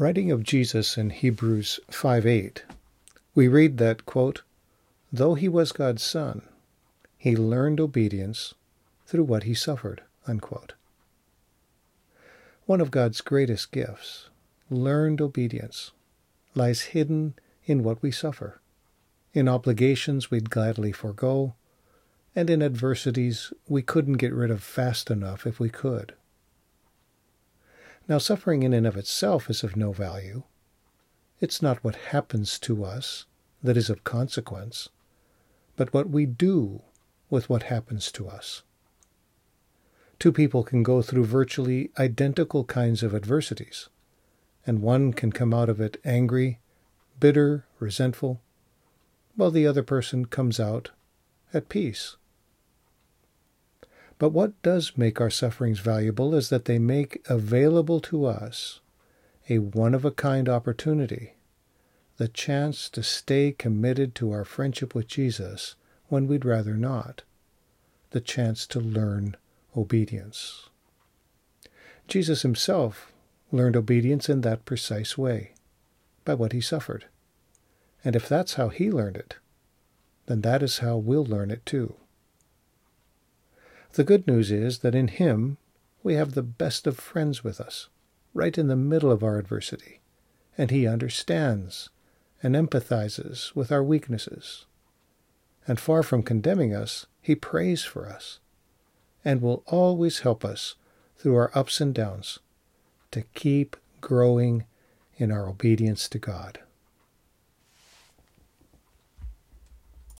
Writing of Jesus in Hebrews 5 8, we read that, quote, though he was God's son, he learned obedience through what he suffered. Unquote. One of God's greatest gifts, learned obedience, lies hidden in what we suffer, in obligations we'd gladly forego, and in adversities we couldn't get rid of fast enough if we could. Now, suffering in and of itself is of no value. It's not what happens to us that is of consequence, but what we do with what happens to us. Two people can go through virtually identical kinds of adversities, and one can come out of it angry, bitter, resentful, while the other person comes out at peace. But what does make our sufferings valuable is that they make available to us a one of a kind opportunity, the chance to stay committed to our friendship with Jesus when we'd rather not, the chance to learn obedience. Jesus himself learned obedience in that precise way, by what he suffered. And if that's how he learned it, then that is how we'll learn it too. The good news is that in him we have the best of friends with us, right in the middle of our adversity, and he understands and empathizes with our weaknesses. And far from condemning us, he prays for us and will always help us through our ups and downs to keep growing in our obedience to God.